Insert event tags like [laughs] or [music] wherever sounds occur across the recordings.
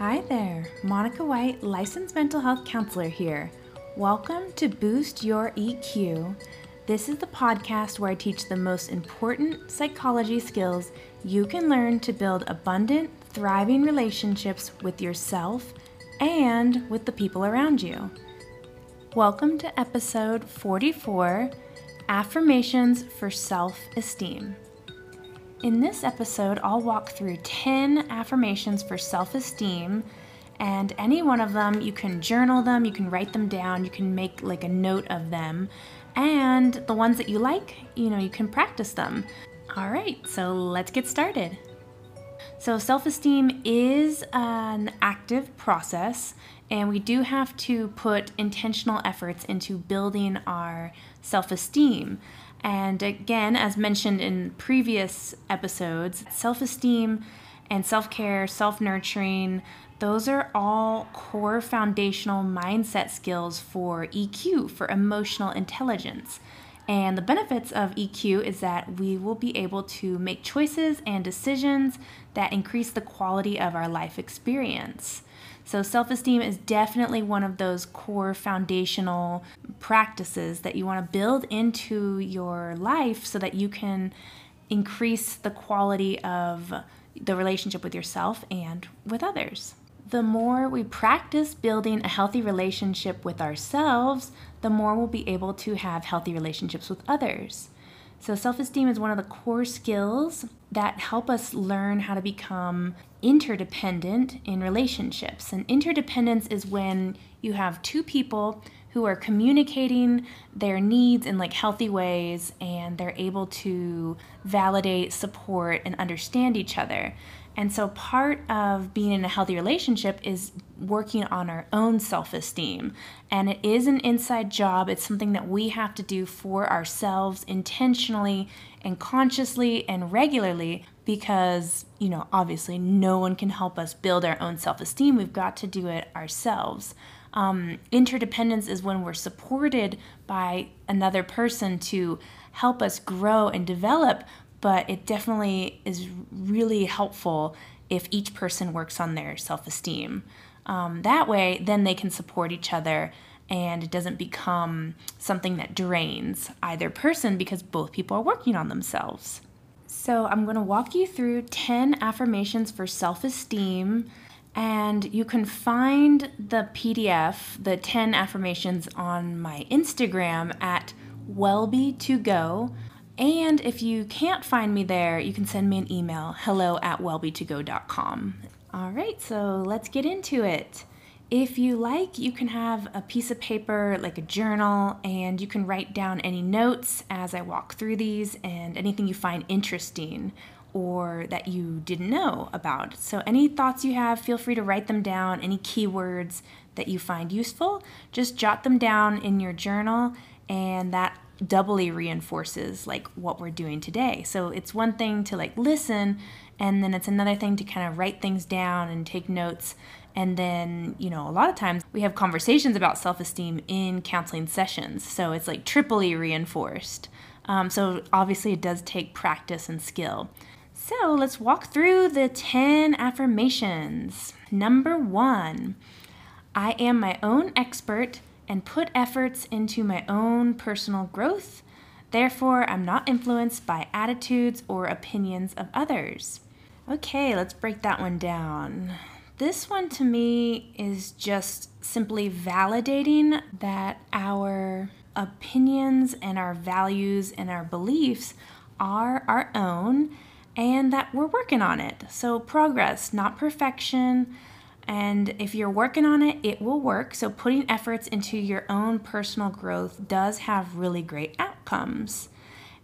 Hi there, Monica White, licensed mental health counselor here. Welcome to Boost Your EQ. This is the podcast where I teach the most important psychology skills you can learn to build abundant, thriving relationships with yourself and with the people around you. Welcome to episode 44 Affirmations for Self Esteem. In this episode, I'll walk through 10 affirmations for self esteem, and any one of them, you can journal them, you can write them down, you can make like a note of them, and the ones that you like, you know, you can practice them. All right, so let's get started. So, self esteem is an active process, and we do have to put intentional efforts into building our self esteem. And again, as mentioned in previous episodes, self esteem and self care, self nurturing, those are all core foundational mindset skills for EQ, for emotional intelligence. And the benefits of EQ is that we will be able to make choices and decisions that increase the quality of our life experience. So, self esteem is definitely one of those core foundational practices that you want to build into your life so that you can increase the quality of the relationship with yourself and with others. The more we practice building a healthy relationship with ourselves, the more we'll be able to have healthy relationships with others. So, self esteem is one of the core skills that help us learn how to become interdependent in relationships. And interdependence is when you have two people who are communicating their needs in like healthy ways and they're able to validate, support, and understand each other. And so, part of being in a healthy relationship is working on our own self esteem. And it is an inside job, it's something that we have to do for ourselves intentionally and consciously and regularly because, you know, obviously no one can help us build our own self esteem. We've got to do it ourselves. Um, interdependence is when we're supported by another person to help us grow and develop, but it definitely is really helpful if each person works on their self esteem. Um, that way, then they can support each other and it doesn't become something that drains either person because both people are working on themselves. So, I'm going to walk you through 10 affirmations for self esteem, and you can find the PDF, the 10 affirmations, on my Instagram at wellbe2go. And if you can't find me there, you can send me an email hello at wellbe2go.com. All right, so let's get into it. If you like, you can have a piece of paper like a journal and you can write down any notes as I walk through these and anything you find interesting or that you didn't know about. So, any thoughts you have, feel free to write them down. Any keywords that you find useful, just jot them down in your journal, and that doubly reinforces like what we're doing today. So, it's one thing to like listen, and then it's another thing to kind of write things down and take notes and then, you know, a lot of times we have conversations about self esteem in counseling sessions. So it's like triply reinforced. Um, so obviously, it does take practice and skill. So let's walk through the 10 affirmations. Number one, I am my own expert and put efforts into my own personal growth. Therefore, I'm not influenced by attitudes or opinions of others. Okay, let's break that one down. This one to me is just simply validating that our opinions and our values and our beliefs are our own and that we're working on it. So, progress, not perfection. And if you're working on it, it will work. So, putting efforts into your own personal growth does have really great outcomes.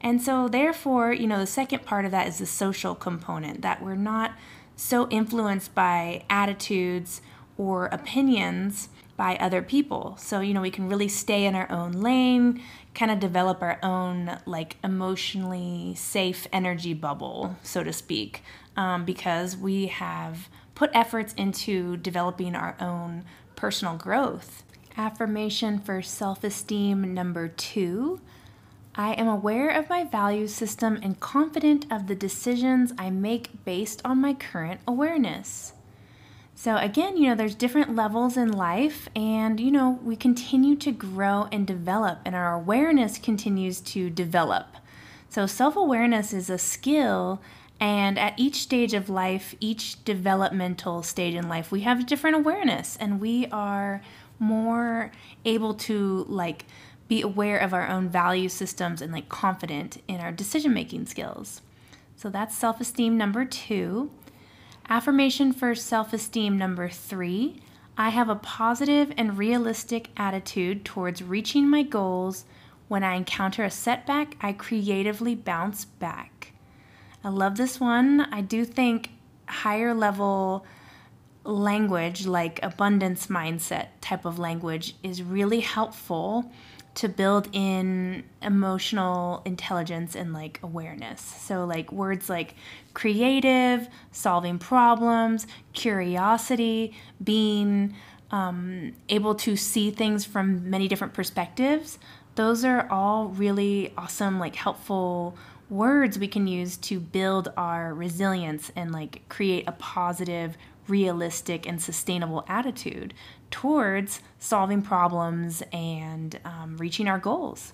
And so, therefore, you know, the second part of that is the social component that we're not so influenced by attitudes or opinions by other people. So, you know, we can really stay in our own lane, kind of develop our own, like, emotionally safe energy bubble, so to speak, um, because we have put efforts into developing our own personal growth. Affirmation for self esteem number two I am aware of my value system and confident of the decisions I make based on my current awareness. So, again, you know, there's different levels in life, and, you know, we continue to grow and develop, and our awareness continues to develop. So, self awareness is a skill, and at each stage of life, each developmental stage in life, we have different awareness, and we are more able to, like, be aware of our own value systems and, like, confident in our decision making skills. So, that's self esteem number two. Affirmation for self esteem number three I have a positive and realistic attitude towards reaching my goals. When I encounter a setback, I creatively bounce back. I love this one. I do think higher level language, like abundance mindset type of language, is really helpful to build in emotional intelligence and like awareness. So, like words like creative, solving problems, curiosity, being um, able to see things from many different perspectives, those are all really awesome, like helpful words we can use to build our resilience and like create a positive realistic and sustainable attitude towards solving problems and um, reaching our goals.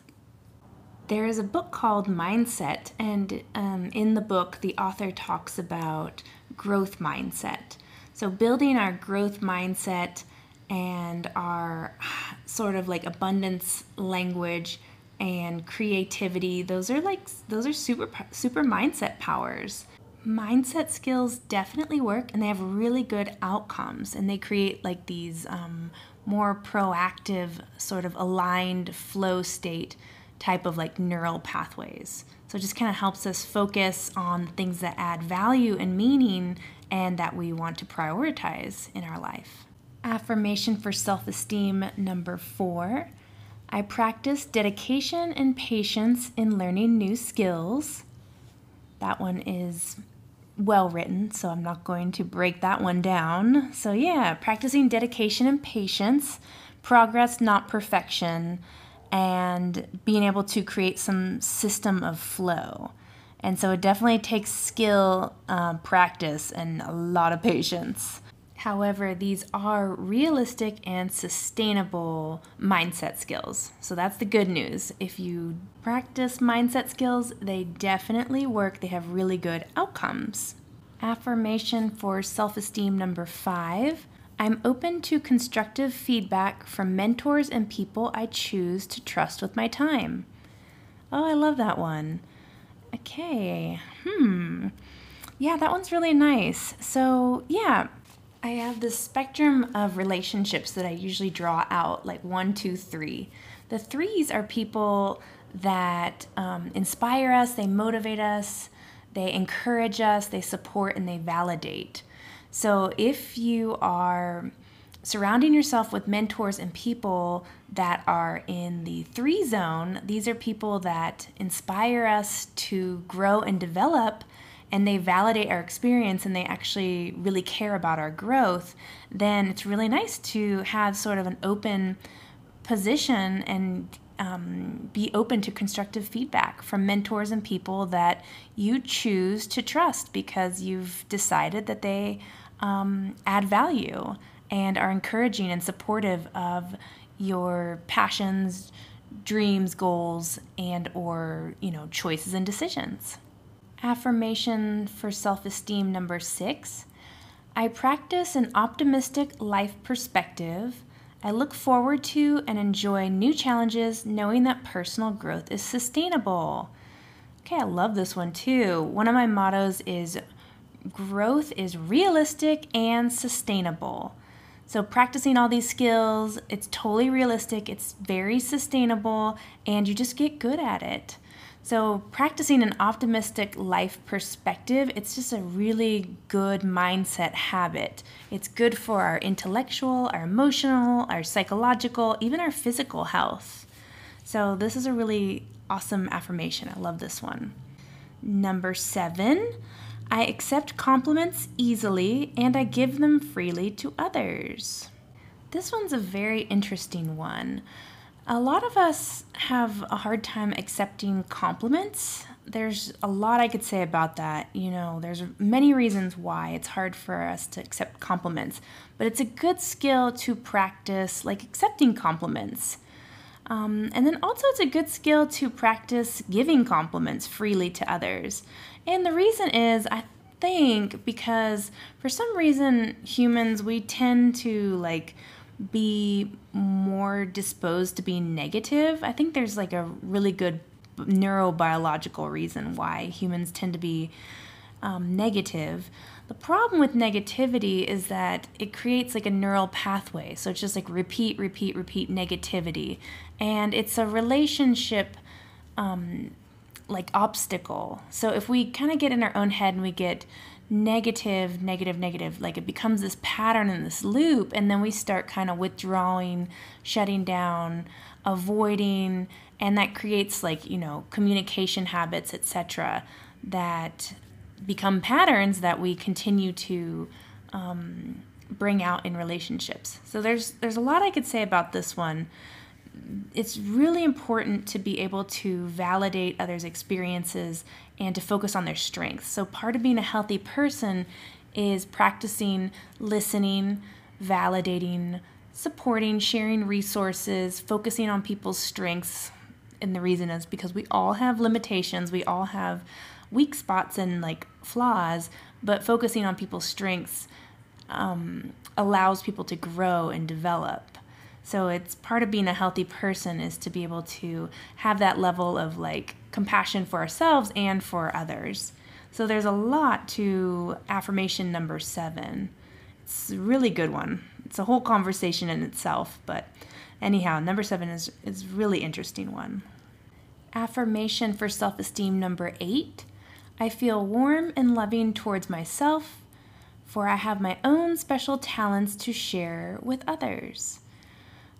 There is a book called Mindset, and um, in the book, the author talks about growth mindset. So, building our growth mindset and our [sighs] sort of like abundance language and creativity those are like those are super super mindset powers mindset skills definitely work and they have really good outcomes and they create like these um, more proactive sort of aligned flow state type of like neural pathways. So it just kind of helps us focus on things that add value and meaning and that we want to prioritize in our life. Affirmation for self-esteem number four. I practice dedication and patience in learning new skills. That one is well written, so I'm not going to break that one down. So, yeah, practicing dedication and patience, progress, not perfection, and being able to create some system of flow. And so, it definitely takes skill, uh, practice, and a lot of patience. However, these are realistic and sustainable mindset skills. So that's the good news. If you practice mindset skills, they definitely work. They have really good outcomes. Affirmation for self esteem number five I'm open to constructive feedback from mentors and people I choose to trust with my time. Oh, I love that one. Okay, hmm. Yeah, that one's really nice. So, yeah, I have this spectrum of relationships that I usually draw out, like one, two, three. The threes are people that um, inspire us, they motivate us, they encourage us, they support, and they validate. So if you are surrounding yourself with mentors and people that are in the three zone, these are people that inspire us to grow and develop and they validate our experience and they actually really care about our growth, then it's really nice to have sort of an open position and um, be open to constructive feedback from mentors and people that you choose to trust because you've decided that they um, add value and are encouraging and supportive of your passions dreams goals and or you know choices and decisions Affirmation for self esteem number six I practice an optimistic life perspective. I look forward to and enjoy new challenges, knowing that personal growth is sustainable. Okay, I love this one too. One of my mottos is growth is realistic and sustainable. So, practicing all these skills, it's totally realistic, it's very sustainable, and you just get good at it. So, practicing an optimistic life perspective, it's just a really good mindset habit. It's good for our intellectual, our emotional, our psychological, even our physical health. So, this is a really awesome affirmation. I love this one. Number seven, I accept compliments easily and I give them freely to others. This one's a very interesting one. A lot of us have a hard time accepting compliments there's a lot I could say about that. You know, there's many reasons why it's hard for us to accept compliments, but it's a good skill to practice, like accepting compliments. Um, and then also, it's a good skill to practice giving compliments freely to others. And the reason is, I think, because for some reason, humans, we tend to like be more disposed to be negative. I think there's like a really good neurobiological reason why humans tend to be um, negative. The problem with negativity is that it creates like a neural pathway. So it's just like repeat, repeat, repeat negativity. And it's a relationship um, like obstacle. So if we kind of get in our own head and we get negative, negative, negative, like it becomes this pattern in this loop, and then we start kind of withdrawing, shutting down, avoiding, and that creates like you know communication habits etc that become patterns that we continue to um, bring out in relationships. So there's there's a lot i could say about this one it's really important to be able to validate others experiences and to focus on their strengths. So part of being a healthy person is practicing listening validating supporting sharing resources focusing on people's strengths. And the reason is because we all have limitations, we all have weak spots and like flaws, but focusing on people's strengths um, allows people to grow and develop. So it's part of being a healthy person is to be able to have that level of like compassion for ourselves and for others. So there's a lot to affirmation number seven. It's a really good one. It's a whole conversation in itself, but anyhow, number seven is is really interesting one. Affirmation for self esteem number eight I feel warm and loving towards myself, for I have my own special talents to share with others.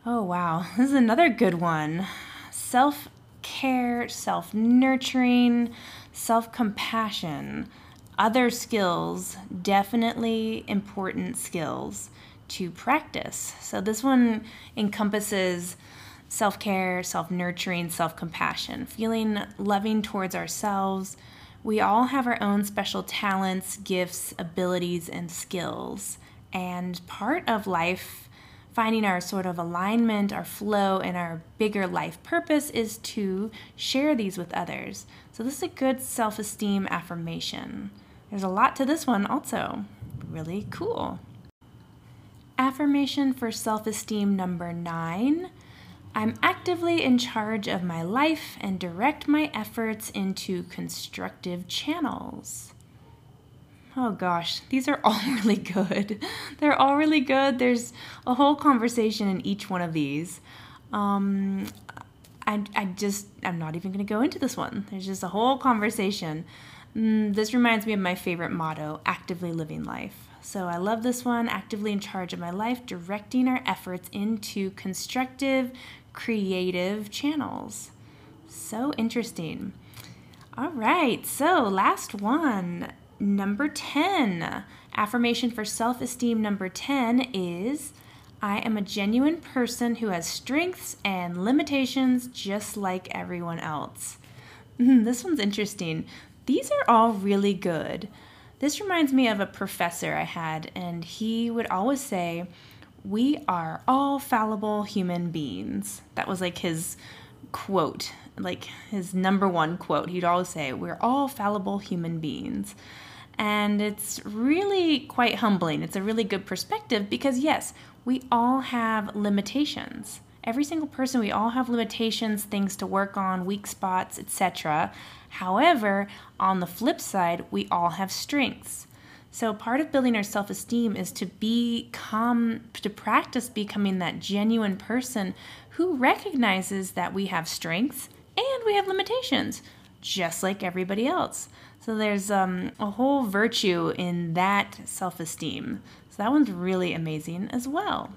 Oh, wow. [laughs] This is another good one. Self care, self nurturing, self compassion, other skills, definitely important skills to practice. So, this one encompasses self care, self nurturing, self compassion, feeling loving towards ourselves. We all have our own special talents, gifts, abilities, and skills. And part of life, finding our sort of alignment, our flow, and our bigger life purpose is to share these with others. So, this is a good self esteem affirmation. There's a lot to this one, also. Really cool. Affirmation for self esteem number nine I'm actively in charge of my life and direct my efforts into constructive channels. Oh gosh, these are [laughs] all really good. They're all really good. There's a whole conversation in each one of these. Um, I, I just, I'm not even going to go into this one. There's just a whole conversation. Mm, this reminds me of my favorite motto actively living life. So I love this one actively in charge of my life, directing our efforts into constructive, creative channels. So interesting. All right, so last one, number 10. Affirmation for self esteem number 10 is I am a genuine person who has strengths and limitations just like everyone else. Mm, this one's interesting. These are all really good. This reminds me of a professor I had, and he would always say, we are all fallible human beings. That was like his quote, like his number one quote. He'd always say, We're all fallible human beings. And it's really quite humbling. It's a really good perspective because, yes, we all have limitations. Every single person, we all have limitations, things to work on, weak spots, etc. However, on the flip side, we all have strengths. So, part of building our self esteem is to become, to practice becoming that genuine person who recognizes that we have strengths and we have limitations, just like everybody else. So, there's um, a whole virtue in that self esteem. So, that one's really amazing as well.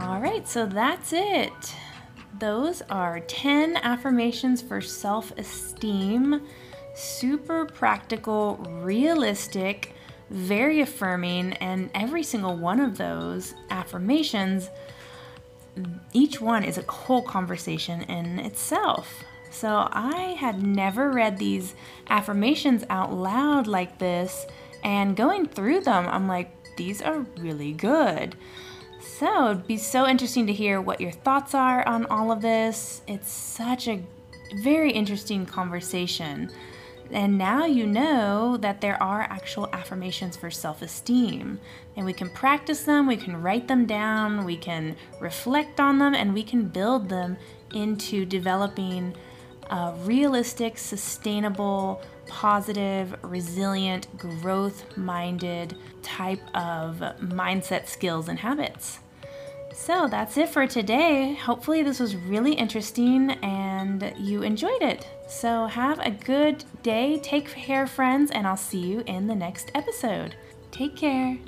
All right, so that's it. Those are 10 affirmations for self esteem super practical, realistic, very affirming, and every single one of those affirmations, each one is a whole conversation in itself. So I had never read these affirmations out loud like this, and going through them, I'm like, these are really good. So it'd be so interesting to hear what your thoughts are on all of this. It's such a very interesting conversation. And now you know that there are actual affirmations for self esteem. And we can practice them, we can write them down, we can reflect on them, and we can build them into developing a realistic, sustainable, positive, resilient, growth minded type of mindset skills and habits. So that's it for today. Hopefully, this was really interesting and you enjoyed it. So, have a good day. Take care, friends, and I'll see you in the next episode. Take care.